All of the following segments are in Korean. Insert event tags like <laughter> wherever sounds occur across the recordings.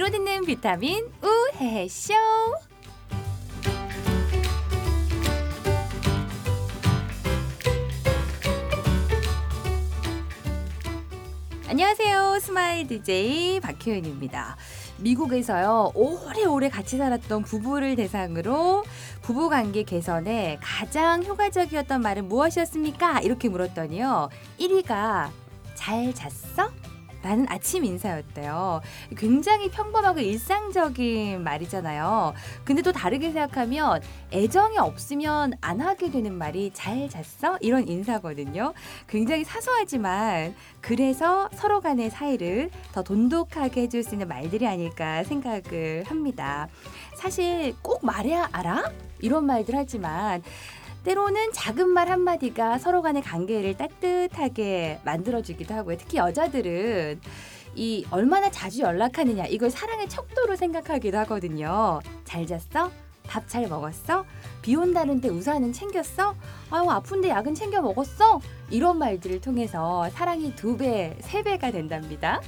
귀로 듣는 비타민 우헤헤쇼. 안녕하세요. 스마일 DJ 박효연입니다. 미국에서요, 오래오래 같이 살았던 부부를 대상으로 부부 관계 개선에 가장 효과적이었던 말은 무엇이었습니까? 이렇게 물었더니요. 1위가 잘 잤어? 라는 아침 인사였대요. 굉장히 평범하고 일상적인 말이잖아요. 근데 또 다르게 생각하면 애정이 없으면 안 하게 되는 말이 잘 잤어? 이런 인사거든요. 굉장히 사소하지만 그래서 서로 간의 사이를 더 돈독하게 해줄 수 있는 말들이 아닐까 생각을 합니다. 사실 꼭 말해야 알아? 이런 말들 하지만 때로는 작은 말 한마디가 서로 간의 관계를 따뜻하게 만들어주기도 하고요. 특히 여자들은 이 얼마나 자주 연락하느냐 이걸 사랑의 척도로 생각하기도 하거든요. 잘 잤어? 밥 잘 먹었어? 비 온다는데 우산은 챙겼어? 아유 아픈데 약은 챙겨 먹었어? 이런 말들을 통해서 사랑이 두 배, 세 배가 된답니다.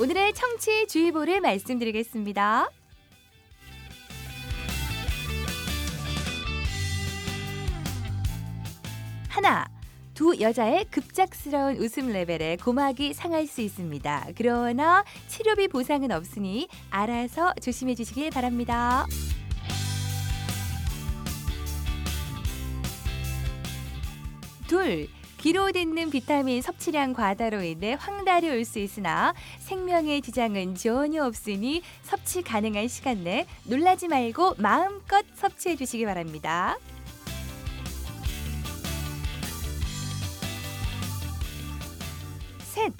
오늘의 청취 주의보를 말씀드리겠습니다. 하나, 두 여자의 급작스러운 웃음 레벨에 고막이 상할 수 있습니다. 그러나 치료비 보상은 없으니 알아서 조심해 주시길 바랍니다. 둘, 귀로 듣는 비타민 섭취량 과다로 인해 황달이 올 수 있으나 생명에 지장은 전혀 없으니 섭취 가능한 시간 내 놀라지 말고 마음껏 섭취해 주시기 바랍니다. 셋.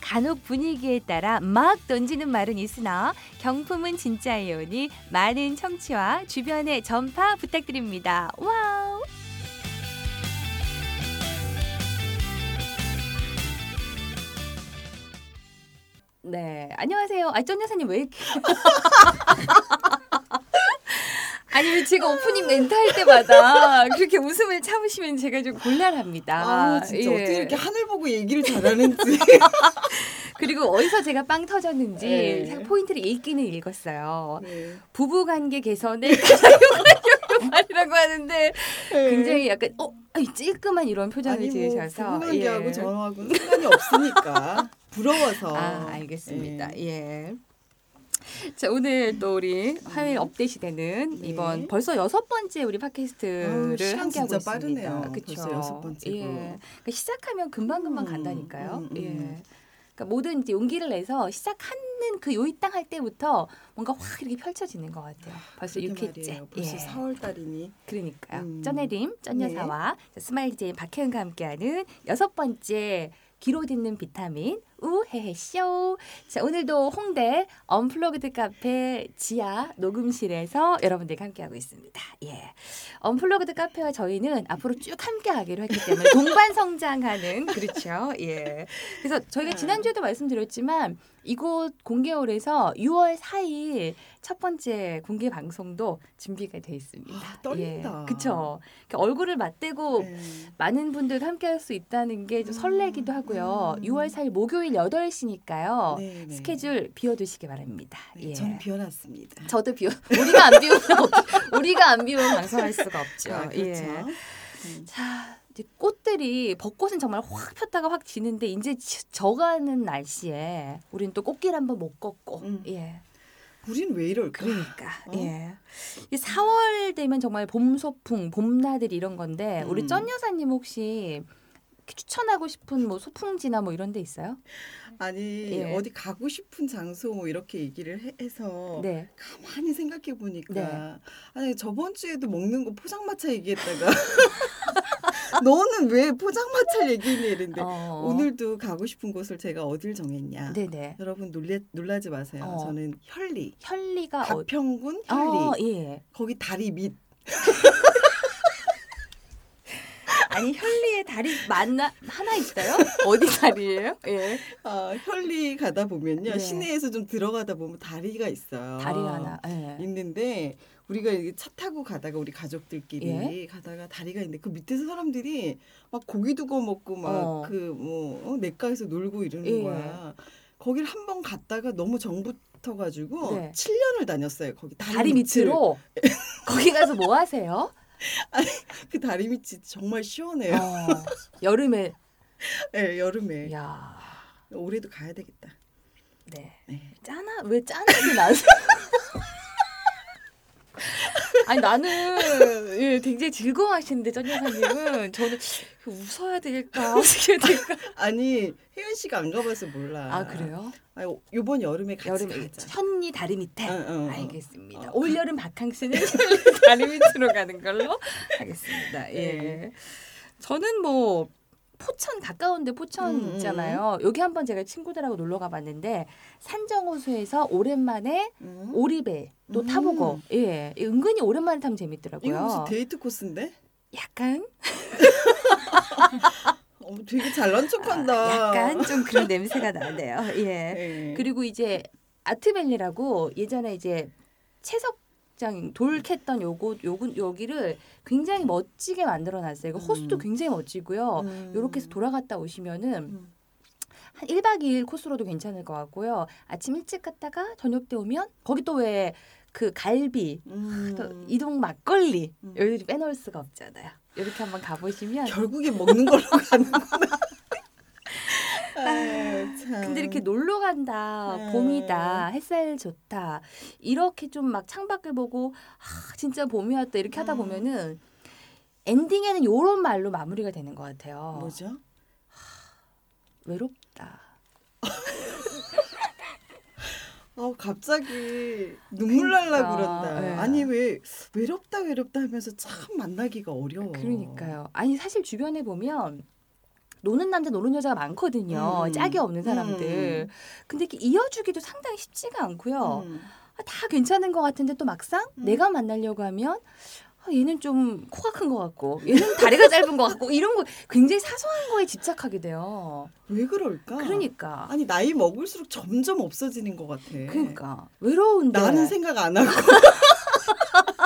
간혹 분위기에 따라 막 던지는 말은 있으나 경품은 진짜이오니 많은 청취와 주변의 전파 부탁드립니다. 와우! 네, 안녕하세요. 아, 쩐 여사님 왜 이렇게 <laughs> 아니 왜 제가 오프닝 멘트 할 때마다 그렇게 웃음을 참으시면 제가 좀 곤란합니다. 아 진짜 예. 어떻게 이렇게 하늘 보고 얘기를 잘하는지. <laughs> 그리고 어디서 제가 빵 터졌는지 네. 살 포인트를 읽기는 읽었어요. 네. 부부 관계 개선에 <laughs> 말이라고 하는데 네. 굉장히 약간 어 찔끔한 이런 표정을 아니 뭐 지으셔서 부부관계하고 예. 저하고는 상관이 없으니까 부러워서. 아 알겠습니다. 네. 예. 자 오늘 또 우리 화요일 업데이트 되는 네. 이번 벌써 여섯 번째 우리 팟캐스트를 아유, 시간 함께 하고 있습니다. 빠르네요. 그쵸? 벌써 여섯 번째고. 예. 그러니까 시작하면 금방 금방 음, 간다니까요. 음, 음. 예. 그러니까 모든 이제 용기를 내서 시작하는 그 요이땅 할 때부터 뭔가 확 이렇게 펼쳐지는 것 같아요. 벌써 그러게 6회째. 말이에요. 벌써 예. 4월 달이니. 그러니까요. 음. 쩐해림, 쩐여사와 스마일 DJ 박혜은과 함께하는 여섯 번째 귀로 듣는 비타민 우헤헤쇼. 자 오늘도 홍대 언플러그드 카페 지하 녹음실에서 여러분들과 함께하고 있습니다. 예, 언플러그드 카페와 저희는 앞으로 쭉 함께하기로 했기 때문에 동반 성장하는 <laughs> 그렇죠. 예. 그래서 저희가 아. 지난주에도 말씀드렸지만 이곳 공개홀에서 6월 4일 첫 번째 공개 방송도 준비가 돼 있습니다. 아, 떨린다. 예, 그쵸. 그러니까 얼굴을 맞대고 네. 많은 분들과 함께 할 수 있다는 게 좀 설레기도 하고요. 음. 6월 4일 목요일 8시니까요. 네, 네. 스케줄 비워두시기 바랍니다. 네, 예. 저는 비워놨습니다. 저도 비워 우리가 안 비우면 없- 우리가 안 비우면 방송할 수가 없죠. 아, 그렇죠. 예. 음. 자, 이제 꽃들이 벚꽃은 정말 확 폈다가 확 지는데 이제 지- 져가는 날씨에 우리는 또 꽃길 한번 못 걷고. 음. 예. 우린 왜 이럴까? 그러니까 어? 예. 이 4월 되면 정말 봄 소풍, 봄나들 이런 건데 우리 음. 쩐 여사님 혹시 추천하고 싶은 뭐 소풍지나 뭐 이런 데 있어요? 아니 예. 어디 가고 싶은 장소 뭐 이렇게 얘기를 해, 해서 네. 가만히 생각해 보니까 네. 아니 저번 주에도 먹는 거 포장마차 얘기했다가 <laughs> 너는 왜 포장마차 얘기니 이랬는데 어. 오늘도 가고 싶은 곳을 제가 어딜 정했냐 네네. 여러분 놀래, 놀라지 마세요 어. 저는 현리 현리가 어, 가평군 현리 어, 예. 거기 다리 밑 <laughs> 아니 현리의 다리 만나 하나 있어요? <laughs> 어디 다리예요? 예. 아, 현리 가다 보면요 네. 시내에서 좀 들어가다 보면 다리가 있어요 다리 하나. 예. 있는데 우리가 이게 차 타고 가다가 우리 가족들끼리 예. 가다가 다리가 있는데 그 밑에서 사람들이 막 고기도 구워 먹고 어. 막그뭐 어, 냇가에서 놀고 이러는 예. 거야. 거기를 한 번 갔다가 너무 정 붙어가지고 네. 7년을 다녔어요. 거기 다리, 다리. 밑으로 거기 가서 뭐 하세요? <laughs> 그 다리 밑이 정말 시원해요. 어, 여름에 예, <laughs> 여름에 야, 올해도 가야 되겠다. 네. 네. 짠하 왜 짠하게 나세요? <laughs> 아니 나는 예, 굉장히 즐거워하시는데 전 여사님은 저는 웃어야 될까 <laughs> 어떻게 해야 될까? 아니 혜연 씨가 안 가봐서 몰라. 아 그래요? 아, 이번 여름에 같이 여름 에 가자. 현니 다리 밑에 응, 응, 응. 알겠습니다. 어. 올 여름 바캉스는 현니 다리 밑으로 가는 걸로 하겠습니다. 예. 네. 저는 뭐 포천 가까운데 포천 음, 음, 있잖아요. 여기 한번 제가 친구들하고 놀러 가봤는데 산정호수에서 오랜만에 응? 오리배 또 음. 타보고 예 은근히 오랜만에 타면 이거 재밌더라고요. 무슨 데이트 코스인데? 약간 <laughs> 어, 되게 잘난 척한다. 아, 약간 좀 그런 냄새가 나네요. 예. 네. 그리고 이제 아트밸리라고 예전에 이제 채석 장돌 캤던 요곳 요곳 여기를 굉장히 멋지게 만들어 놨어요. 이거 호수도 음. 굉장히 멋지고요. 음. 요렇게 해서 돌아갔다 오시면은 음. 한 1박 2일 코스로도 괜찮을 것 같고요. 아침 일찍 갔다가 저녁 때 오면 거기 또왜 그 갈비 음. 또 이동 막걸리 음. 여기 빼놓을 수가 없잖아요. 이렇게 한번 가보시면 결국에 먹는 걸로 가는구나. <laughs> 아, 참. 근데 이렇게 놀러 간다, 네. 봄이다, 햇살 좋다, 이렇게 좀 막 창밖을 보고, 아, 진짜 봄이 왔다, 이렇게 하다 음. 보면은, 엔딩에는 요런 말로 마무리가 되는 것 같아요. 뭐죠? 외롭다. 아 <laughs> 갑자기 눈물 날라 그러니까, 그런다. 네. 아니 왜 외롭다 외롭다 하면서 참 만나기가 어려워. 그러니까요. 아니, 사실 주변에 보면, 노는 남자, 노는 여자가 많거든요. 음. 짝이 없는 사람들. 음. 근데 이렇게 이어주기도 상당히 쉽지가 않고요. 음. 아, 다 괜찮은 것 같은데 또 막상 음. 내가 만나려고 하면 아, 얘는 좀 코가 큰 것 같고 얘는 다리가 짧은 것 같고 이런 거 굉장히 사소한 거에 집착하게 돼요. 왜 그럴까? 그러니까 아니 나이 먹을수록 점점 없어지는 것 같아. 그러니까 외로운데 나는 생각 안 하고. <laughs>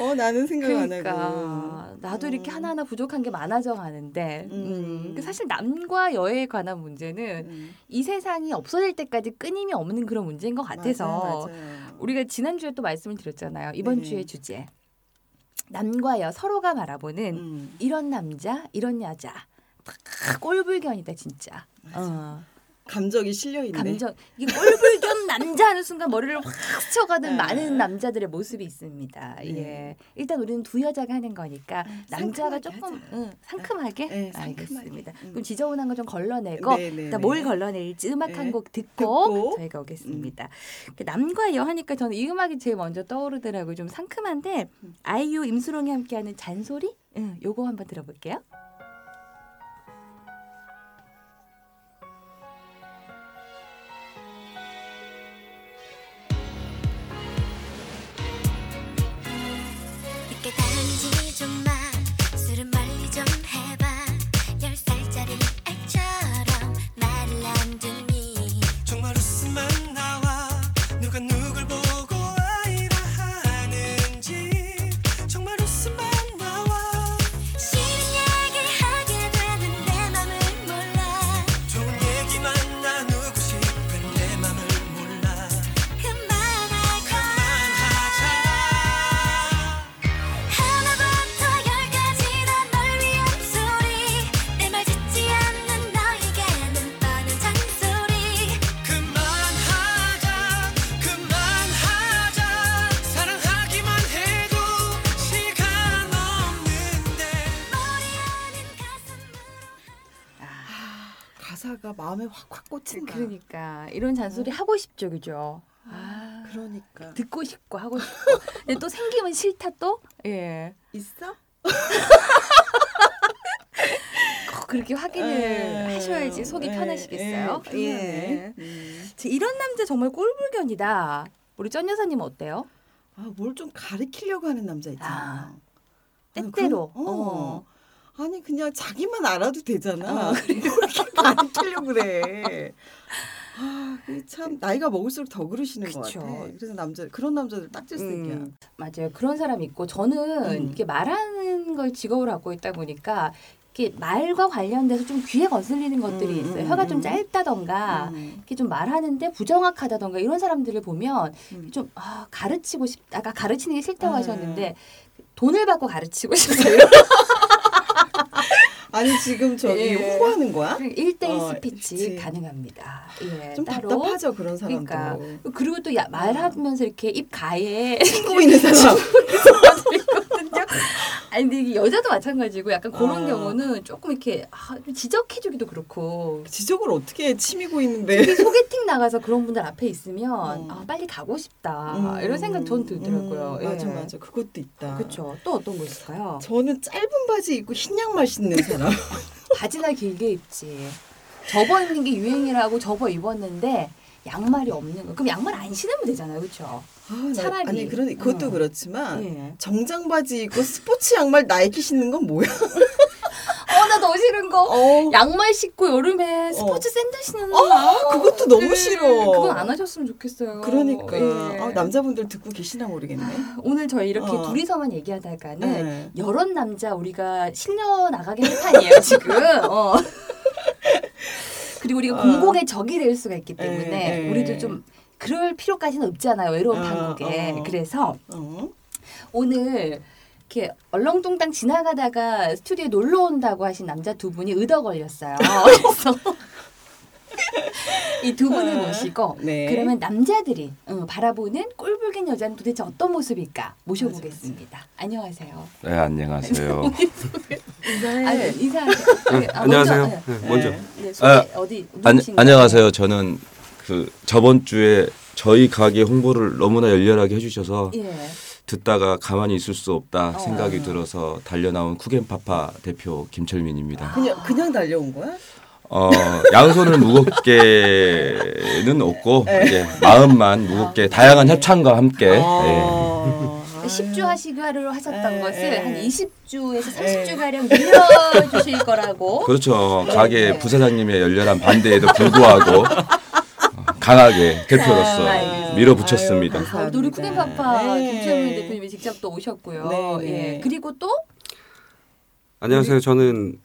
어 나는 생각 안 그러니까 하고. 나도 이렇게 음. 하나하나 부족한 게 많아져 가는데 음. 음. 그 사실 남과 여에 관한 문제는 음. 이 세상이 없어질 때까지 끊임이 없는 그런 문제인 것 같아서 맞아요, 맞아요. 우리가 지난 주에 또 말씀을 드렸잖아요. 이번 네. 주의 주제 남과 여 서로가 바라보는 음. 이런 남자, 이런 여자. 다 꼴불견이다 진짜. 어. 감정이 실려 있네. 감정 이게 꼴불견 남자 하는 순간 머리를 확 스쳐가는 네. 많은 남자들의 모습이 있습니다. 네. 예. 일단 우리는 두 여자가 하는 거니까 음, 남자가 조금. 응, 상큼하게 네, 상큼하게. 알겠습니다. 음. 그럼 지저분한 거 좀 걸러내고 네, 네, 일단 네. 뭘 걸러낼지 음악 한 네. 곡 듣고, 듣고. 저희가 오겠습니다. 그 남과 여 하니까 저는 이 음악이 제일 먼저 떠오르더라고요. 좀 상큼한데 음. 아이유 임수롱이 함께하는 잔소리? 응, 요거 한번 들어볼게요. 꽂힌다. 그러니까 이런 잔소리 하고 싶죠, 그죠? 아, 그러니까 듣고 싶고 하고 싶고. 근데 또 생기면 싫다 또? 예. 있어? 꼭 그렇게 확인을 에이, 하셔야지 속이 에이, 편하시겠어요. 에이, 예. 음. 저 이런 남자 정말 꼴불견이다. 우리 전 여사님 어때요? 아, 뭘 좀 가리키려고 하는 남자 있잖아. 아니, 때때로. 그럼- 어. 어. 아니 그냥 자기만 알아도 되잖아. <laughs> 어, 왜 이렇게 가리키려고 그래. 그게 참 나이가 먹을수록 더 그러시는 것 그쵸. 같아. 그래서 남자 그런 남자들 딱질색이야. 음, 맞아요. 그런 사람 있고 저는 음. 이렇게 말하는 걸 직업으로 갖고 있다 보니까 이렇게 말과 관련돼서 좀 귀에 거슬리는 것들이 음, 있어요. 음, 혀가 음. 좀 짧다던가 음. 이렇게 좀 말하는데 부정확하다던가 이런 사람들을 보면 음. 좀 아, 가르치고 싶 아까 가르치는 게 싫다고 아. 하셨는데 돈을 받고 가르치고 <laughs> 싶어요. 아니 지금 저기 예. 홍보하는 거야? 1대1 어, 스피치 그치. 가능합니다. 예, 좀 따로. 답답하죠 그런 사람도. 그러니까 그리고 또 야, 말하면서 이렇게 입 가에 듣고 있는 사람. 있거든요. 아니 근데 이게 여자도 마찬가지고 약간 그런 아. 경우는 조금 이렇게 아, 좀 지적해주기도 그렇고 지적을 어떻게 해? 치미고 있는데. 특히 소개팅 나가서 그런 분들 앞에 있으면 어. 아, 빨리 가고 싶다 음, 이런 생각 전 들더라고요. 음, 맞아 맞아 그것도 있다. 그렇죠. 또 어떤 거 있을까요? 저는 짧은 바지 입고 흰 양말 신는 사람. <laughs> 바지나 길게 입지. 접어 입는 게 유행이라고 접어 입었는데 양말이 없는 거. 그럼 양말 안 신으면 되잖아요, 그렇죠? 아, 나- 차라리. 아니 그런 그것도 어. 그렇지만 예. 정장 바지 입고 스포츠 양말 나이키 신는 건 뭐야? <laughs> 어, 나 더 싫은 거. 어, 양말 신고 여름에 스포츠 샌들 신는 거. 어, 그것도 너무 네, 싫어. 그건 안 하셨으면 좋겠어요. 그러니까 예. 아, 남자분들 듣고 계시나 모르겠네. 오늘 저희 이렇게 어. 둘이서만 얘기하다가는 네. 여러 남자 우리가 실려 나가게 할 판이에요 <laughs> 지금. 어. <laughs> 그리고 우리가 어. 공공의 적이 될 수가 있기 때문에 예, 예. 우리도 좀 그럴 필요까지는 없잖아요 외로운 어, 판국에. 어. 그래서 어? 오늘 이렇게 얼렁뚱땅 지나가다가 스튜디오에 놀러 온다고 하신 남자 두 분이 의더 걸렸어요. <laughs> 그래서 이 두 분을 아, 모시고 네. 그러면 남자들이 어, 바라보는 꼴불긴 여자는 도대체 어떤 모습일까 모셔보겠습니다. 안녕하세요. 네 안녕하세요. <laughs> 아, 네. 인사. 아, 안녕하세요. 먼저, 네, 먼저. 네. 네, 소개 아, 어디 안, 누구신가요? 안녕하세요. 저는 그 저번 주에 저희 가게 홍보를 너무나 열렬하게 해주셔서 예. 듣다가 가만히 있을 수 없다 어. 생각이 들어서 달려 나온 쿠겐파파 대표 김철민입니다. 그냥 그냥 달려온 거야? 어, 양손을 무겁게는 없고 네. 이제 마음만 무겁게 다양한 협찬과 함께 예. 아, 10주 하시기로 하셨던 에, 것을 에. 한 20주에서 에. 30주 가량 늘려주실 거라고. 그렇죠. 네. 가게 부사장님의 열렬한 반대에도 불구하고 어, <laughs> 강하게 대표로서 아, 알겠습니다. 밀어붙였습니다. 아유, 아, 우리 쿡앤파파 네. 김철민 대표님이 직접 또 오셨고요. 네, 네. 예. 그리고 또 안녕하세요. 저는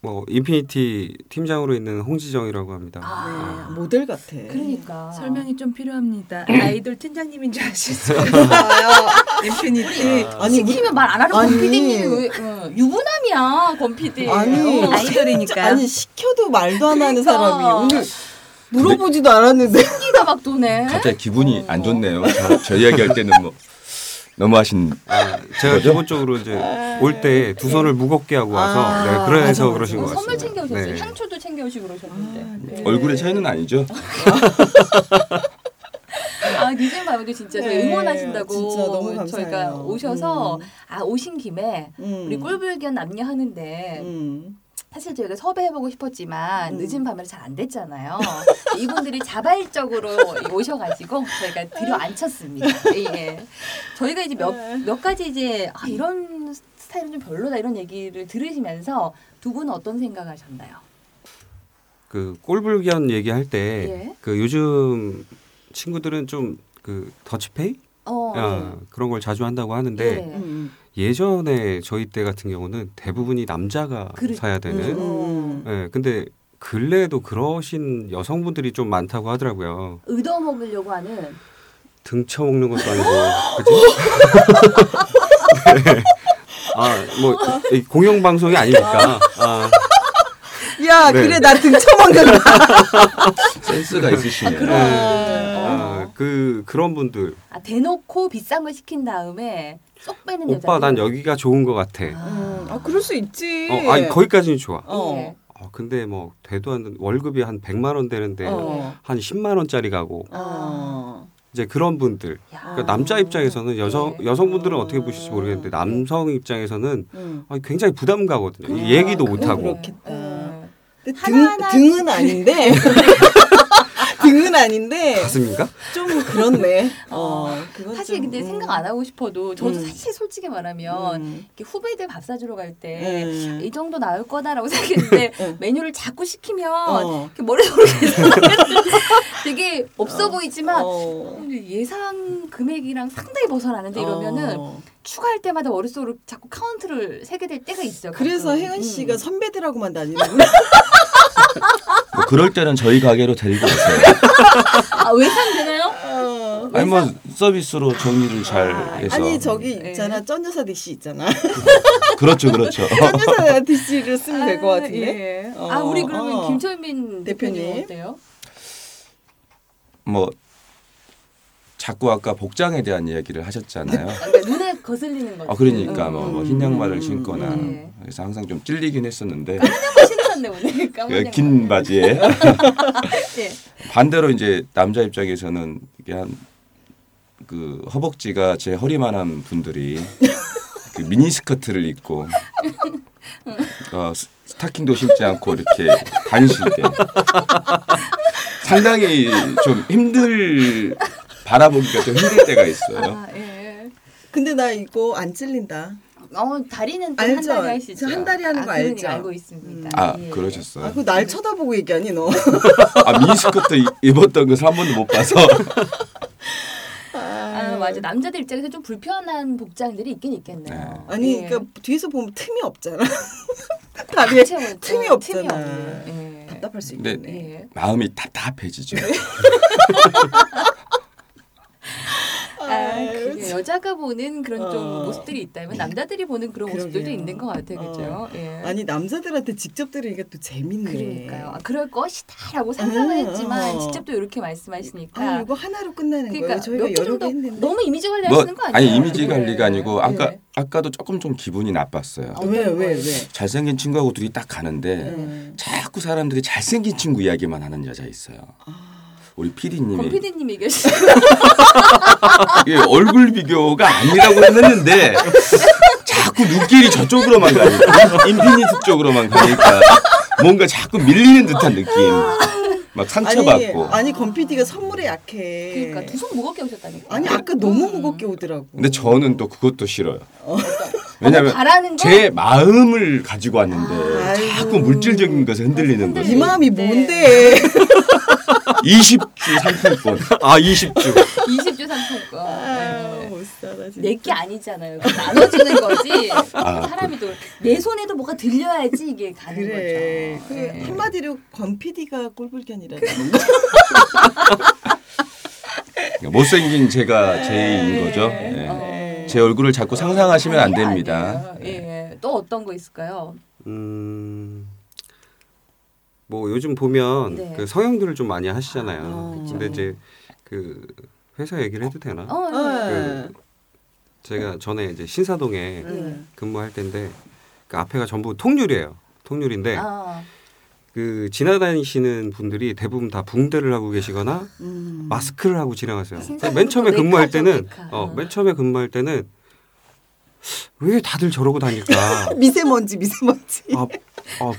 뭐 인피니티 팀장으로 있는 홍지정이라고 합니다. 아, 네, 모델 같아. 그러니까 설명이 좀 필요합니다. 아이돌 팀장님인 줄 아실 수 있어요. 인피니티. 아니 시키면 말 안 하는 아니. 왜 어, 유부남이야 권PD. 아니, 어, 아이돌이니까. 아니 시켜도 말도 안 하는 그러니까. 사람이 오늘 물어보지도 않았는데 끼가 막 도네. 갑자기 기분이 어. 안 좋네요. 저, 저 이야기할 때는 뭐 너무 하신 아, 제가? 기본적으로 이제 올 때 두 손을 무겁게 하고 와서 아, 네, 그래서 맞아, 맞아. 그러신 것 어, 선물 같습니다. 챙겨오셨어요. 네. 향초도 챙겨오시고 그러셨는데. 네. 얼굴의 차이는 아니죠. <laughs> 아 니젠 밤에도 진짜 저희 네, 응원하신다고 진짜 너무 감사해요. 저희가 오셔서 음. 아 오신 김에 음. 우리 꼴불견 남녀 하는데 음. 사실 저희가 섭외해보고 싶었지만 음. 늦은 밤에 잘안 됐잖아요. 이분들이 자발적으로 오셔가지고 저희가 들여 앉혔습니다. 예. 저희가 이제 몇, 네. 몇 가지 이제 아, 이런 스타일은 좀 별로다 이런 얘기를 들으시면서 두 분은 어떤 생각하셨나요? 그 꼴불견 얘기할 때그 예. 요즘 친구들은 좀 그 더치페이 어, 아, 그런 걸 자주 한다고 하는데 예. 음. 예전에 저희 때 같은 경우는 대부분이 남자가 그래. 사야 되는 음. 예, 근데 근래에도 그러신 여성분들이 좀 많다고 하더라고요. 의도 먹으려고 하는 등 쳐 먹는 것도 아니고, <laughs> 그지? 네. 아, 뭐, 이 공영 방송이 아니니까. 아, 야 네. 그래 나 등쳐 먹는다. <laughs> 센스가 있으시네요. 그런 네. 분들. 어. 아, 그, 그런 분들. 아, 대놓고 비싼 걸 시킨 다음에 쏙 빼는 여자. 오빠, 난 여기가 좋은 것 같아. 음. 아 그럴 수 있지. 어, 아니, 거기까지는 좋아. 어. 예. 어, 근데 뭐, 대도 안, 월급이 한 100만 원 되는데, 어. 한 10만 원짜리 가고, 어. 이제 그런 분들. 야. 그러니까 남자 입장에서는 여성, 네. 여성분들은 어떻게 보실지 모르겠는데, 남성 입장에서는 음. 아, 굉장히 부담 가거든요. 그러니까, 얘기도 못 하고. 그렇겠다. 예. 근데 등, 하나하나 등은 아닌데 <laughs> 등은 아닌데 가슴인가? 좀 그렇네. 어, 그건 사실 좀, 근데 음. 생각 안 하고 싶어도 저도 음. 사실 솔직히 말하면 음. 이렇게 후배들 밥 사주러 갈 때이 음. 정도 나올 거다라고 <laughs> 생각했는데 음. 메뉴를 자꾸 시키면 어. 이렇게 머릿속에 <laughs> 되게 없어 보이지만 어. 근데 예상 금액이랑 상당히 벗어나는데 이러면은 어. 추가할 때마다 머릿속으로 자꾸 카운트를 세게 될 때가 있어요. 그래서 가끔. 혜은 음. 씨가 선배들하고만 다니는구나. <laughs> 뭐 그럴 때는 저희 가게로 데리고 오세요. 아 외상 되나요? 어. 아니 뭐 서비스로 정리를 잘 아, 해서. 아니 저기 네. 있잖아 쩐여사 DC 있잖아. <laughs> 그렇죠, 그렇죠. <laughs> 쩐여사 DC를 쓰면 될것 아, 같은데. 예. 어, 아 우리 그러면 어. 김철민 대표님 대표님. 어때요? 뭐 자꾸 아까 복장에 대한 이야기를 하셨잖아요. 그러니까 눈에 거슬리는 거죠. 아 그러니까 음, 뭐, 음. 뭐흰 양말을 음, 신거나 음. 그래서 항상 좀 찔리긴 했었는데 한번 신으셨네 오늘. 그 긴. 바지에 <laughs> 예. 반대로 이제 남자 입장에서는 이게 한 그 허벅지가 제 허리만한 분들이 그 미니 스커트를 입고 <laughs> 어, 스- 스타킹도 신지 않고 이렇게 때 상당히 좀 힘들 바라보기가 좀 힘들 때가 있어요. 아 예. 근데 나 이거 안 찔린다. 어 다리는 또한 알죠? 달이 하시죠. 저한 달이 하는 아, 거 알죠? 알고 있습니다. 아 예. 그러셨어요. 아, 그날 쳐다보고 얘기하니 너. 아 미니스커트 이- 입었던 것을 한 번도 못 봐서 <laughs> 아 맞아 남자들 입장에서 좀 불편한 복장들이 있긴 있겠네요. 네. 아니 예. 그러니까 뒤에서 보면 틈이 없잖아. <laughs> 다리에. 틈이 없잖아. 없네. 예. 답답할 수 네. 있겠네. 예. 마음이 답답해지죠. <laughs> 아, 아유, 그게 여자가 보는 그런 좀 어. 모습들이 있다면 남자들이 보는 그런 모습들도 그러게요. 있는 것 같아요, 그죠? 어. 예. 아니 남자들한테 직접 들으니까 또 재밌네. 그러니까요. 아, 그럴 것이다라고 상상을 음, 했지만 어. 직접 또 이렇게 말씀하시니까 아 이거 하나로 끝나는 그러니까 거예요. 저희가 몇개 여러 개 정도 했는데. 너무 이미지 뭐 관리하시는 거 아니에요? 아니 이미지 예. 관리가 아니고 아까 예. 아까도 조금 좀 기분이 나빴어요. 아, 왜 왜? 왜? 잘생긴 친구하고 둘이 딱 가는데 음. 자꾸 사람들이 잘생긴 친구 이야기만 하는 여자 있어요. 우리 권 PD님이 PD님이 계시죠. 이게 얼굴 비교가 아니라고 했는데 자꾸 눈길이 저쪽으로만 가니까 인피니트 쪽으로만 가니까 뭔가 자꾸 밀리는 듯한 느낌. 막 상처받고. 아니 아니 건 PD가 선물에 약해. 그러니까 두 손 무겁게 오셨다니까. 아니 아까 너무 음. 무겁게 오더라고. 근데 저는 또 그것도 싫어요. 뭐 왜냐면 바라는 거 제 마음을 가지고 왔는데 아이고. 자꾸 물질적인 것에 흔들리는 흔들리는 거죠. 이 마음이 네. 뭔데? <laughs> 20주 상품권. 아 20주. 20주 상품권. 아유, 네. 못 살아 진짜. 내게 아니잖아요. 나눠주는 거지. 아, 사람이 또내 손에도 뭐가 들려야지 이게 가는 그래. 거죠. 그 네. 한마디로 권 PD가 꼴불견이라는 못생긴 제가 제인 거죠. 네. 예. 어. 제 얼굴을 자꾸 상상하시면 안 됩니다. 예. 또 어떤 거 있을까요? 음. 뭐 요즘 보면 네. 그 성형들을 좀 많이 하시잖아요. 아, 근데 이제 그 회사 얘기를 해도 되나? 어, 예. 어. 제가 전에 이제 신사동에 응. 근무할 때인데 그 앞에가 전부 통유리예요. 통유리인데 아, 그 지나다니시는 분들이 대부분 다 붕대를 하고 계시거나 음. 마스크를 하고 지나가세요. 신사동도 맨 처음에 근무할 때는. 어, 어. 맨 처음에 근무할 때는 왜 다들 저러고 다닐까? <laughs> 미세먼지 미세먼지. 아, 아,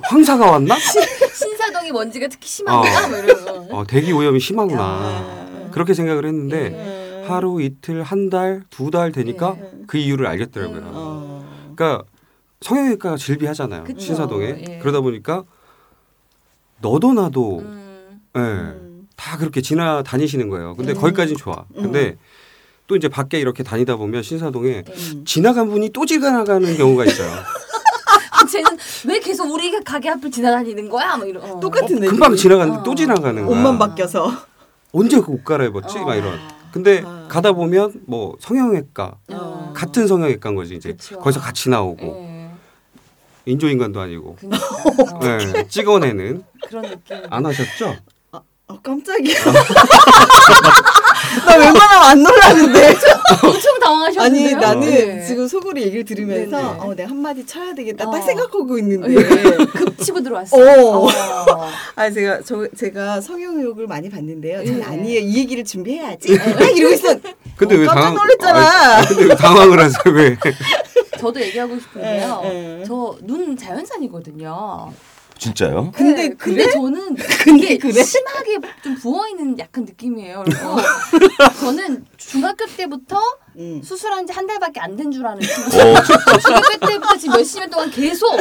황사가 왔나? 신사동이 먼지가 특히 심합니다. 어. 뭐 이러고. 어, 대기 오염이 심하구나. 아. 그렇게 생각을 했는데 음. 하루 이틀 한 달 두 달 되니까 예. 그 이유를 알겠더라고요. 음. 어. 그러니까 성형외과가 질비하잖아요. 그쵸. 신사동에 예. 그러다 보니까 너도 나도 음. 예, 음. 다 그렇게 지나 다니시는 거예요. 근데 음. 거기까지는 좋아. 근데 또 이제 밖에 이렇게 다니다 보면 신사동에 음. 지나간 분이 또 지나가는 경우가 있어요. <laughs> 아, 쟤는 왜 계속 우리 가게 앞을 지나다니는 거야? 뭐 이런. 어. 똑같은 내 금방 지나갔는데 어. 또 지나가는 거야. 옷만 바뀌어서. 언제 그 옷 갈아입었지? 어. 막 이런. 근데 아. 가다 보면 뭐 성형외과 어. 같은 성형외과인 거지 이제 그쵸. 거기서 같이 나오고 예. 인조인간도 아니고 그러니까. 어, 예, 찍어내는 그런 느낌. 안 하셨죠? 어, 깜짝이야. <laughs> 나 웬만하면 안 놀라는데. <laughs> <laughs> 엄청 당황하셨는데요. 아니 나는 네. 지금 속으로 얘기를 들으면서 네네. 어, 내가 한마디 쳐야 되겠다 어. 딱 생각하고 있는데 예. 급 치고 들어왔어. 어. 어. <laughs> 아 제가 저 제가 성형욕을 많이 봤는데요. 전 예. 아니에요. 이 얘기를 준비해야지. 딱 이러고 있어. 근데 어, 왜 깜짝? 놀랐잖아. 아, 근데 왜 당황을 하세요? 왜? 저도 얘기하고 싶은데요. 예, 예. 저눈 자연산이거든요. 진짜요? 근데 네, 근데 그래? 저는 <laughs> 근데 그래? 심하게 좀 부어 있는 약간 느낌이에요. 그래서 <laughs> 저는 중학교 때부터 음. 수술한 지 한 달밖에 안 된 줄 아는 친구. 어, <laughs> 중학교 때부터 지금 몇십 년 동안 계속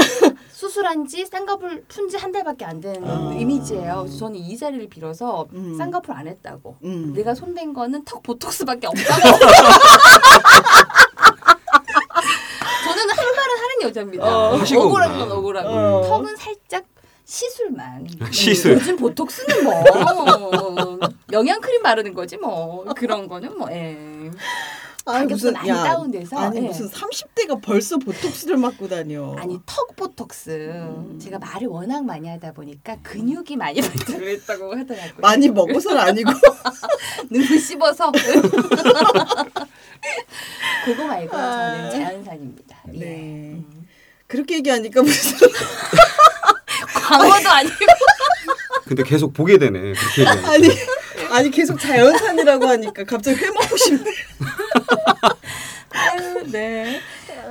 수술한 지 쌍꺼풀 푼 지 한 달밖에 안된 아. 이미지예요. 그래서 저는 이 자리를 빌어서 음. 쌍꺼풀 안 했다고. 음. 내가 손댄 거는 턱 보톡스밖에 없다고. 여자입니다. 어. 하시고 억울한. 건 억울하고 어. 턱은 살짝 시술만. <laughs> 시술. 요즘 보톡스는 뭐 영양 크림 바르는 거지 뭐 그런 거는 뭐. 예. 아니, 가격도 많이 다운돼서, 아니 예. 무슨 30대가 벌써 보톡스를 맞고 다녀. 아니 턱 보톡스 제가 말을 워낙 많이 하다 보니까 근육이 많이 발달했다고 하더라고요. 많이 먹어서는 아니고. <laughs> 너무 씹어서 <laughs> 그거 말고 저는 자연산입니다. 예. 네. 음. 그렇게 얘기하니까 무슨 <laughs> 광어도 아니고 근데 계속 보게 되네. 그렇게 얘기하니까. 아니 아니 계속 자연산이라고 하니까 갑자기 회 먹고 싶네. 아유, 네.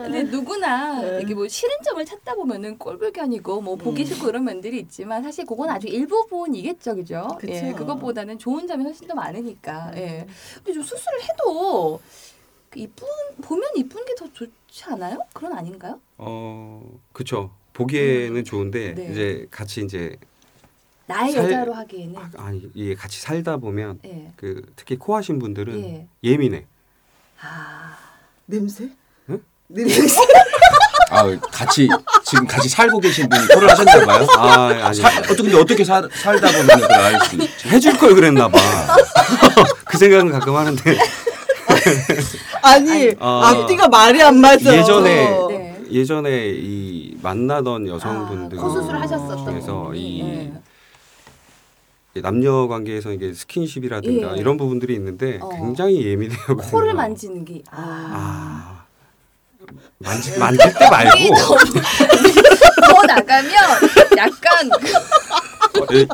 근데 누구나 네. 이게 뭐 싫은 점을 찾다 보면은 꼴불견이고 뭐 보기 음. 싫고 이런 면들이 있지만 사실 그건 아주 일부분이겠죠, 그죠? 그쵸. 예, 그것보다는 좋은 점이 훨씬 더 많으니까. 음. 예. 근데 좀 수술을 해도 그 이쁜 보면 이쁜 게 더 좋지 않아요? 그런 아닌가요? 어, 그쵸. 보기에는 좋은데 네. 이제 같이 이제 나의 살- 여자로 하기에는 아니 이게 같이 살다 보면 예. 그 특히 코 하신 분들은 예. 예민해. 아. 냄새? 응? 냄새? <laughs> 아 같이 지금 같이 살고 계신 분이 코를 하셨나 봐요. 아, 아니. 사, 어떻게 근데 어떻게 사, 살다 보면 그걸 알수 있지? 해줄 걸 그랬나 봐. <laughs> 그 생각은 가끔 하는데 <laughs> 아니 어, 앞뒤가 말이 안 맞아. 예전에 네. 예전에 이 만나던 여성분들 아, 코 수술을 하셨었던 중에서. 이 예. 남녀 관계에서 이게 스킨십이라든가 예. 이런 부분들이 있는데 어. 굉장히 예민해요. 코를. 만지는 게 아. 아 만지, 만질 때 말고 <laughs> 더 나가면 약간 예,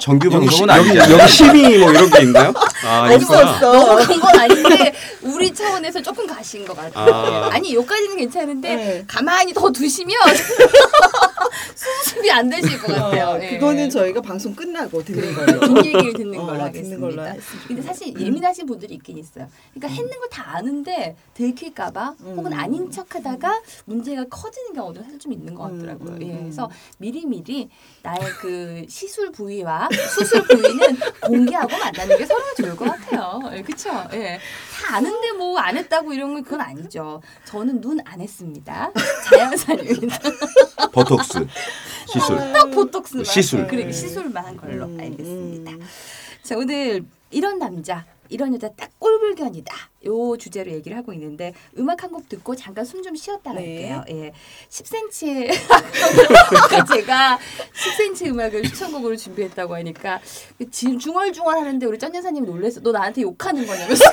정규 여기, 시- 방송은 여기. 여기 심의 뭐 이런 게 있나요? 아, 없어. 없어. 너무 큰 건 아닌데 우리 차원에서 조금 가신 것 같아요. 아. 아. 니 여기까지는 괜찮은데 네. 가만히 더 두시면 <laughs> 수습이 안 되실 것 같아요. 어, 예. 그거는 저희가 방송 끝나고 듣는 거예요. 뒷 얘기를 듣는 어, 걸로 듣는 걸로 하겠습니다. 했으면 근데 좋겠네요. 사실 예민하신 분들이 있긴 있어요. 그러니까 했는 걸 다 아는데 들킬까봐 혹은 음. 아닌 척하다가 문제가 커지는 경우도 사실 좀 있는 것 같더라고요. 음, 음, 예, 음. 그래서 미리미리 나의 그 시술 부위 와 수술 부위는 공개하고 만나는 게 서로가 좋을 것 같아요. 예, 그렇죠. 예. 다 아는데 뭐 안 했다고 이런 건 그건 아니죠. 저는 눈 안 했습니다. 자연산입니다. 보톡스 시술. 딱 보톡스만 시술. 그래 시술만 한 걸로 음, 알겠습니다. 음. 자 오늘 이런 남자 이런 여자 딱 꼴불견이다 요 주제로 얘기를 하고 있는데 음악 한 곡 듣고 잠깐 숨 좀 쉬었다 네. 갈게요. 예, 10cm의 <laughs> 제가 10cm 음악을 추천곡으로 준비했다고 하니까 지금 중얼중얼 하는데 우리 쩐 여사님 놀랬어. 너 나한테 욕하는 거냐면서.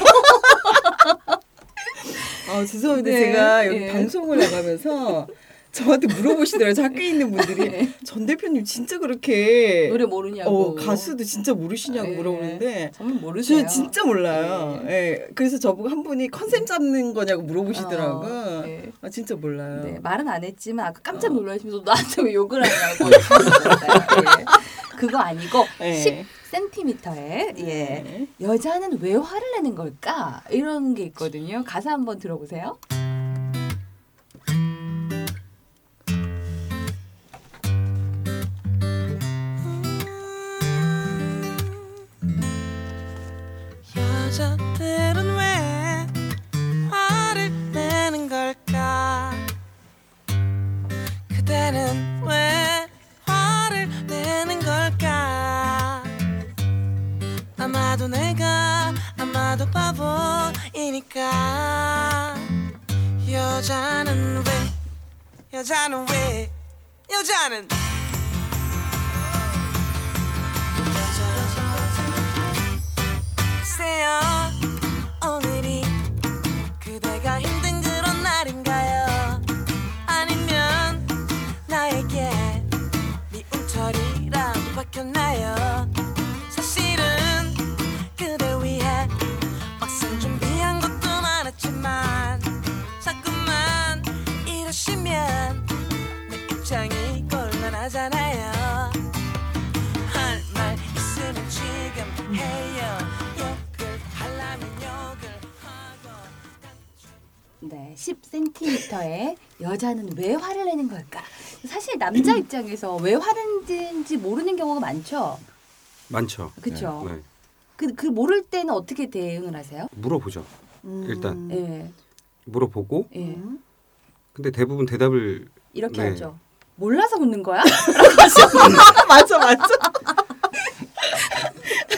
아 <laughs> 죄송합니다. 네. 제가 여기 예. 방송을 나가면서 저한테 물어보시더라고요. 저 학교에 있는 분들이 <laughs> 네. 전 대표님 진짜 그렇게 노래 모르냐고. 어, 가수도 진짜 모르시냐고 예. 물어보는데 정말 모르세요. 저 진짜 몰라요. 예. 그래서 저보고 한 분이 컨셉 잡는 거냐고 물어보시더라고. 어, 예. 아 진짜 몰라요. 네, 말은 안 했지만 아까 깜짝 어. 놀라시면서 나한테 왜 욕을 하냐고. 그거 아니고 예. 10cm에 예. 네. 여자는 왜 화를 내는 걸까? 이런 게 있거든요. 가사 한번 들어보세요. 여자 네, 10cm의 여자는 왜 화를 내는 걸까? 사실 남자 입장에서 왜 화를 내는지 모르는 경우가 많죠. 많죠. 그렇죠. 네. 그, 그 모를 때는 어떻게 대응을 하세요? 물어보죠. 음, 일단 예. 물어보고. 예. 근데 대부분 대답을 이렇게 네. 하죠. 몰라서 웃는 거야? <laughs> <laughs> 맞아 맞아.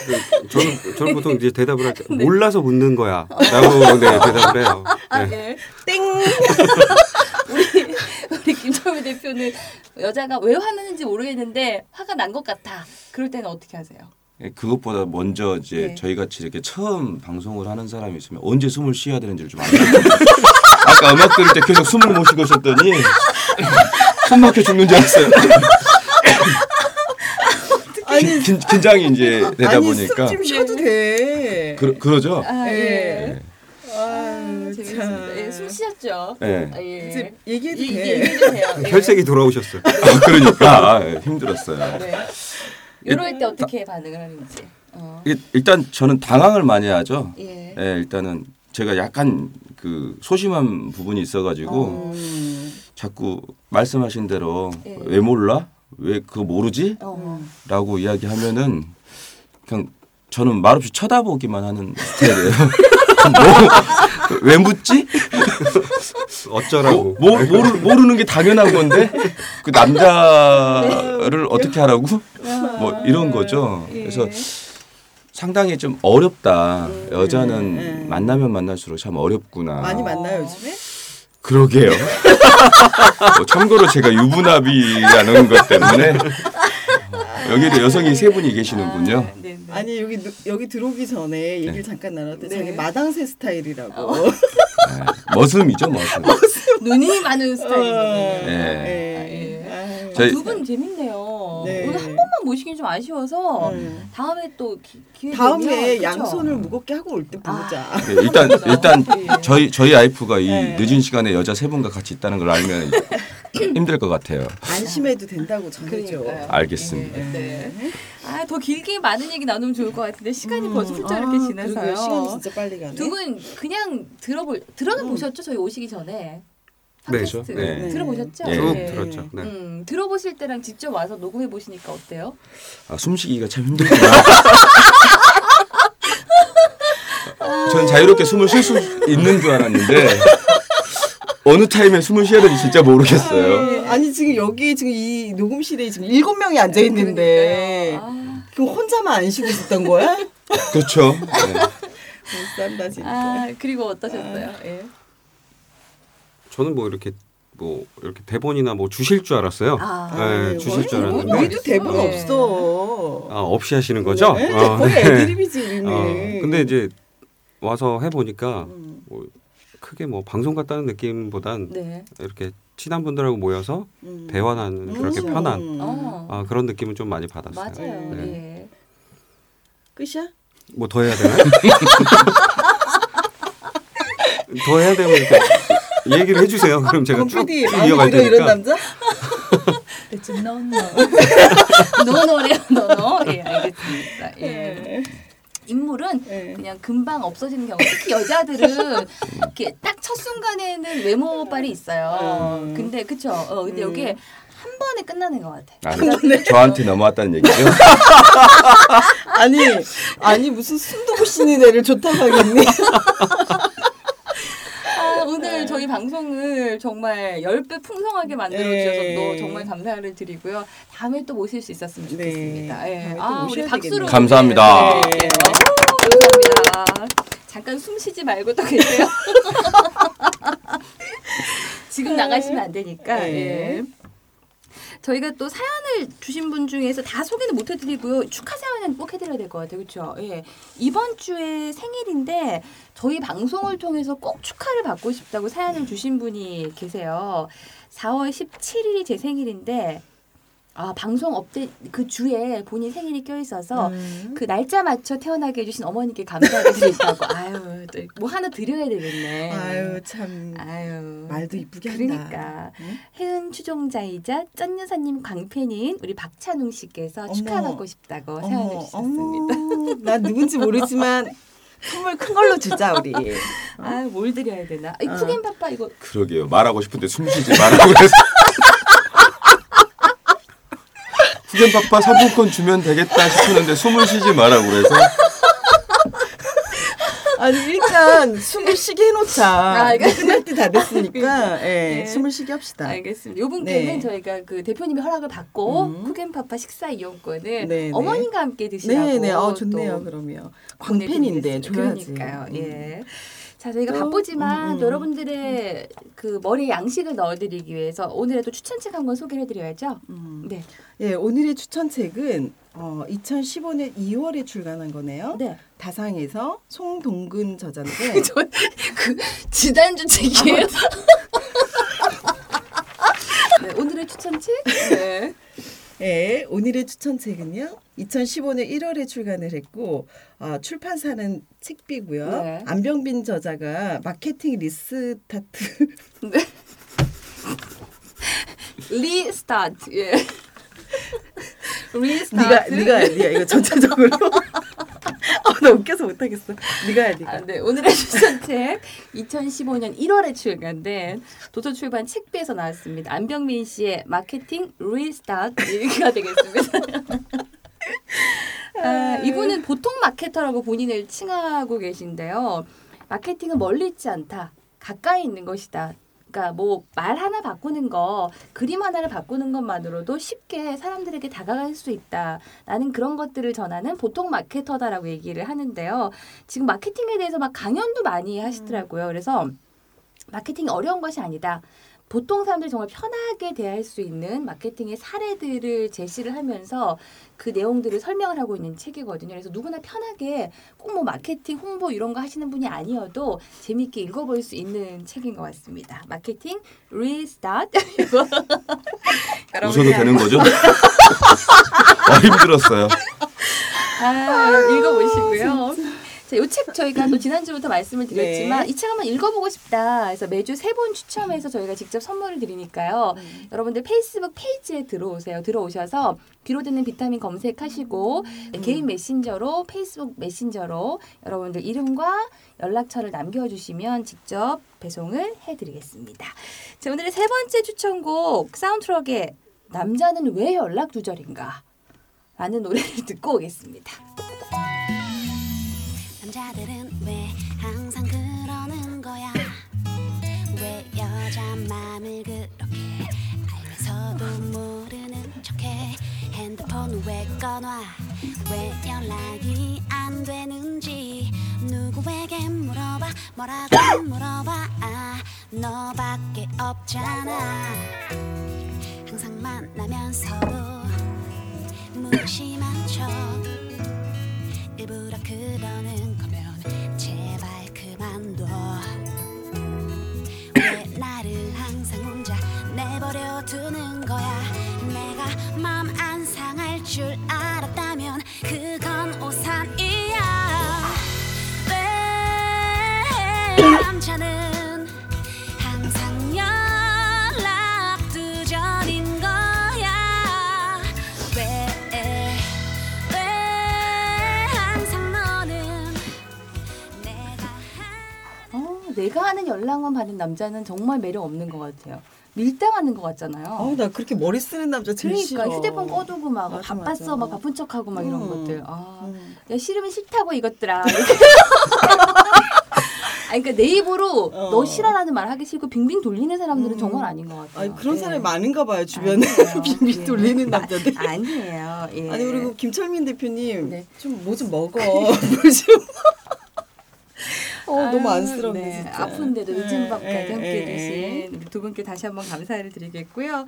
그 저는 저는 보통 이제 대답을 할때 네. 몰라서 묻는 거야 라고 네, 대답을 해요. 아, 네. 네. 땡. 우리 우리 김철미 대표는 여자가 왜 화나는지 모르겠는데 화가 난 것 같아. 그럴 때는 어떻게 하세요? 예, 그것보다 먼저 이제 네. 저희 같이 이렇게 처음 방송을 하는 사람이 있으면 언제 숨을 쉬어야 되는지를 좀 알아요. 아까 음악 들을 때 계속 숨을 못 쉬고 있었더니 <laughs> 숨 막혀 죽는 줄 알았어요. 아니 긴, 긴장이 이제 되다 아니 보니까 숨좀 쉬어도 돼. 그, 그러죠. 아, 예. 아, 아유 재밌습니다. 참. 예, 숨 쉬었죠. 예. 아, 예. 이제 얘기해도 이- 돼. 얘기. 예. <laughs> 혈색이 돌아오셨어요. 아, 그러니까 아, 예, 힘들었어요. 네. 이럴 때 어떻게 반응을 하는지. 어. 일- 일단 저는 당황을 많이 하죠. 예. 예, 일단은 제가 약간 그 소심한 부분이 있어가지고 음. 자꾸 말씀하신 대로 예. 왜 몰라? 왜 그거 모르지? 어. 라고 이야기하면은 그냥 저는 말없이 쳐다보기만 하는 스타일이에요. <laughs> 뭐, 왜 묻지? 어쩌라고. 뭐, 모르, 모르는 게 당연한 건데 그 남자를 어떻게 하라고? 뭐 이런 거죠. 예. 그래서 상당히 좀 어렵다. 음. 여자는 음. 만나면 만날수록 참 어렵구나. 많이 만나요 요즘에? 그러게요. <laughs> 뭐 참고로 제가 유부남이라는 것 때문에 여기도 여성이 세 분이 계시는군요. 네, 네. 아니 여기 누- 여기 들어오기 전에 얘기를 잠깐 나눴는데 네. 자기 마당새 스타일이라고. 네, 머슴이죠, 머슴. <laughs> 눈이 많은 어. 스타일이거든요. 예. 아, 아유. 저희- 두 분 재밌네요. 네. 오늘 한 번만 모시긴 좀 아쉬워서 음. 다음에 또 기, 기회 다음에 되면, 양손을? 무겁게 하고 올때 보자. 네, 일단 일단 예. 저희 저희 와이프가 이 네. 늦은 시간에 여자 세 분과 같이 있다는 걸 알면 <coughs> 힘들 것 같아요. 안심해도 된다고 전해줘. 그러니까요. 알겠습니다. 네. 아, 더 길게 많은 얘기 나누면 좋을 것 같은데 시간이 벌써 훌쩍 아, 이렇게 그러게요. 지나서요. 시간이 진짜 빨리 가네. 두 분 그냥 들어볼 들어가 보셨죠? 저희 오시기 전에 네. 팟캐스트 네. 들어보셨죠? 네. 쭉 네. 들었죠. 네. 음, 들어보실 때랑 직접 와서 녹음해 보시니까 어때요? 아, 숨쉬기가 참 힘들구나. <laughs> 전 자유롭게 숨을 쉴 수 있는 줄 알았는데 어느 타임에 숨을 쉬어야 될지 진짜 모르겠어요. 네. 아니 지금 여기 지금 이 녹음실에 지금 일곱 명이 앉아 있는데 그러니까요. 그 혼자만 안 쉬고 있었던 거야? 그렇죠. 네. 못 산다 진짜. 아, 아, 그리고 어떠셨어요? 예. 저는 뭐 이렇게 뭐 이렇게 대본이나 뭐 주실 줄 알았어요. 아, 네, 네, 주실 줄 알았는데 우리도 대본 네. 없어. 아, 없이 하시는 거죠? 네, 어, 거의 네. 애드립이지 우리는. 어, 근데 이제 와서 해보니까 음. 뭐 크게 뭐 방송 같다는 느낌보단 네. 이렇게 친한 분들하고 모여서 음. 대화하는 그렇게 음. 편한 어. 아, 그런 느낌은 좀 많이 받았어요. 맞아요. 네. 예. 끝이야? 뭐 더 해야 되나요? <laughs> 더 해야 되면 이렇게 얘기를 해주세요. 그럼 제가 권 쭉, PD 이어갈 들어 이런 테니까. 남자? 대충 너너 너너래요 너너 예 알겠습니다 예 네. 인물은 네. 그냥 금방 없어지는 경우 특히 여자들은 이렇게 딱 첫 순간에는 외모빨이 있어요 음. 근데 그쵸 어 근데 음. 여기 한 번에 끝나는 것 같아 아, 저한테 넘어왔다는 얘기죠. <laughs> 아니 아니 무슨 숨도 쉬는 애를 좋다고 하겠니? <laughs> 아, 오늘 저희 방송을 정말 10배 풍성하게 만들어 주셔서 네. 또 정말 감사를 드리고요. 다음에 또 모실 수 있었으면 네. 좋겠습니다. 예. 다음에 또 아, 우리 모셔야 박수로. 되겠네요. 감사합니다. 네. 오, 감사합니다. 잠깐 숨 쉬지 말고 또 계세요. <laughs> 지금 나가시면 안 되니까. 네. 예. 저희가 또 사연을 주신 분 중에서 다 소개는 못 해드리고요. 축하 사연은 꼭 해드려야 될 것 같아요. 그렇죠? 예. 이번 주에 생일인데 저희 방송을 통해서 꼭 축하를 받고 싶다고 사연을 주신 분이 계세요. 4월 17일이 제 생일인데 아 방송 업데 그 주에 본인 생일이 껴 있어서 음. 그 날짜 맞춰 태어나게 해주신 어머니께 감사를 드리다고 <laughs> 아유 또 뭐 하나 드려야 되겠네. 아유 참 아유. 말도 이쁘게. 그러니까 응? 해은 추종자이자 쩐 여사님 광팬인 우리 박찬웅 씨께서. 축하받고 싶다고 어머, 사연을 주셨습니다. 난 누군지 모르지만 선물 큰 걸로 주자 우리. <laughs> 아, 뭘 드려야 되나? 이 어. 푸겐 파파 이거 그러게요. 말하고 싶은데 숨 쉬지 말라고 그래서. <laughs> 후견파파 상품권 주면 되겠다 싶었는데 숨을 쉬지 말라고 그래서 아니 일단 숨을 쉬게 해놓자. 아, 이거- 끝날 때 다 됐으니까 예, 네. 숨을 쉬게 합시다. 알겠습니다. 요분께는 네. 저희가 그 대표님의 허락을 받고 음. 푸겐 파파 식사 이용권을 네, 네. 어머님과 함께 드시라고 네네, 어 좋네요. 또 그러면 광팬인데 줘야지. 그러니까요. 음. 예. 자, 저희가 또, 바쁘지만 음, 음. 또 여러분들의 그 머리에 양식을 넣어드리기 위해서 오늘의 또 추천책 한 권 소개해드려야죠. 음. 네, 예, 오늘의 추천책은 어, 2015년 2월에 출간한 거네요. 네. 다상에서 송동근 저자인데 <laughs> 저 그 지난주 책이에요. <laughs> 네, 오늘의 추천책. 네. 예, 오늘의 추천책은요. 2015년 1월에 출간을 했고 어, 출판사는 책비고요. 네. 안병민 저자가 마케팅 <laughs> <laughs> 리스타트 리스타트. 예. 리스타트. 네가 네가 해, 네가 이거 전체적으로 어, <laughs> 나 웃겨서 못하겠어. 네가 해, 네가. 아, 네. 오늘의 추천책 2015년 1월에 출간된 도서출판 책비에서 나왔습니다. 안병민 씨의 마케팅 리스타트가 되겠습니다. <laughs> 아, 이분은 보통 마케터라고 본인을 칭하고 계신데요. 마케팅은 멀리 있지 않다. 가까이 있는 것이다. 그러니까 뭐 말 하나 바꾸는 거, 그림 하나를 바꾸는 것만으로도 쉽게 사람들에게 다가갈 수 있다. 나는 그런 것들을 전하는 보통 마케터다라고 얘기를 하는데요. 지금 마케팅에 대해서 막 강연도 많이 하시더라고요. 그래서 마케팅이 어려운 것이 아니다. 보통 사람들이 정말 편하게 대할 수 있는 마케팅의 사례들을 제시를 하면서 그 내용들을 설명을 하고 있는 책이거든요. 그래서 누구나 편하게 꼭 뭐 마케팅, 홍보 이런 거 하시는 분이 아니어도 재미있게 읽어볼 수 있는 책인 것 같습니다. 마케팅 리스타트. <laughs> 웃어도 되는 거죠? <laughs> 아 힘들었어요. 아, 읽어보시고요. 자, 이 책 저희가 또 지난주부터 말씀을 드렸지만 네. 이책 한번 읽어보고 싶다. 그래서 매주 세분 추첨해서 저희가 직접 선물을 드리니까요. 음. 여러분들 페이스북 페이지에 들어오세요. 들어오셔서 귀로 듣는 비타민 검색하시고 음. 개인 메신저로 페이스북 메신저로 여러분들 이름과 연락처를 남겨주시면 직접 배송을 해드리겠습니다. 자, 오늘의 세 번째 추천곡 사운드트럭의 남자는 왜 연락 두절인가? 라는 노래를 <laughs> 듣고 오겠습니다. 남자들은 왜 항상 그러는 거야? 왜 여자 맘을 그렇게 알면서도 모르는 척해? 핸드폰 왜 꺼놔? 왜 연락이 안 되는지? 누구에게 물어봐? 뭐라고 물어봐? 아, 너밖에 없잖아. 항상 만나면서도 무심한 척 일부러 그러는 거면 제발 그만둬. 왜 나를 항상 혼자 내버려 두는 거야? 내가 맘 안 상할 줄 알았 내가 하는 연락만 받는 남자는 정말 매력 없는 것 같아요. 밀당하는 것 같잖아요. 아우 나 그렇게 머리 쓰는 남자 제일 그러니까 싫어. 휴대폰 꺼두고 막 맞아, 바빴어 맞아. 막 바쁜 척하고 막 이런 음. 것들. 아, 음. 야 싫으면 싫다고 이것들아. <laughs> 아니 그러니까 내 입으로 어. 너 싫어라는 말 하기 싫고 빙빙 돌리는 사람들은 음. 정말 아닌 것 같아요. 아니 그런 네. 사람이 많은가 봐요 주변에. <laughs> 빙빙 예. 돌리는 아, 남자들. 아니에요. 예. 아니 그리고 김철민 대표님 네. 좀뭐 좀 먹어. 물 <laughs> 좀. 어 너무 아유, 안쓰럽네 네, 진짜. 아픈데도 늦은 예, 밥까지 예, 함께 예, 해주신 두 분께 다시 한번 감사를 드리겠고요.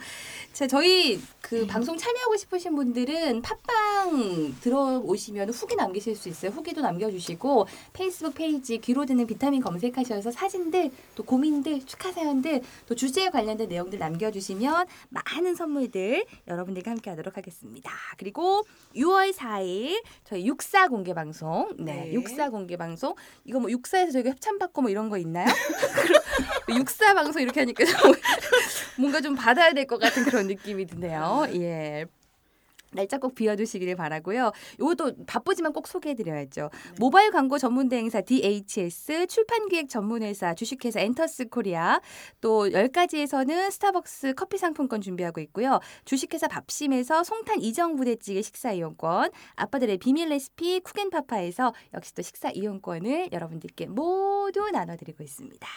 자, 저희 그 방송 참여하고 싶으신 분들은 팟빵 들어오시면 후기 남기실 수 있어요. 후기도 남겨주시고 페이스북 페이지 귀로 듣는 비타민 검색하셔서 사진들 또 고민들 축하 사연들 또 주제에 관련된 내용들 남겨주시면 많은 선물들 여러분들과 함께하도록 하겠습니다. 그리고 6월 4일 저희 육사 공개 방송, 네, 네. 육사 공개 방송 이거 뭐 육사에서 저희가 협찬 받고 뭐 이런 거 있나요? <laughs> 육사 방송 이렇게 하니까 좀 <laughs> 뭔가 좀 받아야 될 것 같은 그런 느낌이 드네요. 예. 날짜 꼭 비워두시기를 바라고요. 요것도 바쁘지만 꼭 소개해드려야죠. 모바일 광고 전문 대행사 DHS, 출판기획 전문회사 주식회사 엔터스 코리아, 또 10가지에서는 스타벅스 커피 상품권 준비하고 있고요. 주식회사 밥심에서 송탄 이정 부대찌개 식사 이용권, 아빠들의 비밀 레시피 쿡앤파파에서 역시 또 식사 이용권을 여러분들께 모두 나눠드리고 있습니다.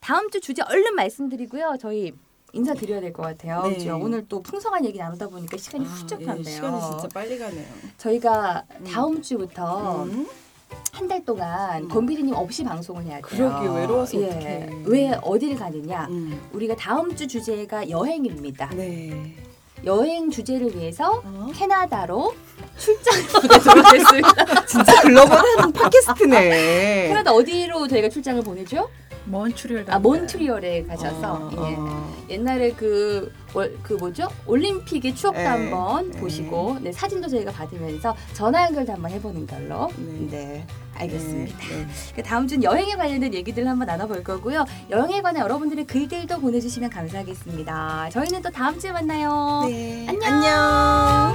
다음 주 주제 얼른 말씀드리고요. 저희 인사드려야 될 것 같아요. 네. 그죠? 오늘 또 풍성한 얘기 나누다 보니까 시간이 아, 훌쩍 예, 갔네요. 시간이 진짜 빨리 가네요. 저희가 다음 주부터 음. 한달 동안 음. 권비리님 없이 방송을 해야 돼요. 그러게요. 외로워서 예. 어떡해. 왜 어디를 가느냐? 음. 우리가 다음 주 주제가 여행입니다. 네. 여행 주제를 위해서 어? 캐나다로 출장을 보내도록 했습니다. 진짜 글로벌한 팟캐스트네. 캐나다 어디로 저희가 출장을 보내죠? 몬트리올 아 몬트리올에 가셔서 어, 예. 어. 옛날에 그, 월- 그 뭐죠? 올림픽의 추억도 네. 한번 네. 보시고 네, 사진도 저희가 받으면서 전화 연결도 한번 해보는 걸로 네. 네, 알겠습니다. 네, 네. 그 다음 주는 여행에 관련된 얘기들을 한번 나눠볼 거고요. 여행에 관한 여러분들의 글들도 보내주시면 감사하겠습니다. 저희는 또 다음 주에 만나요. 네. 안녕. 안녕.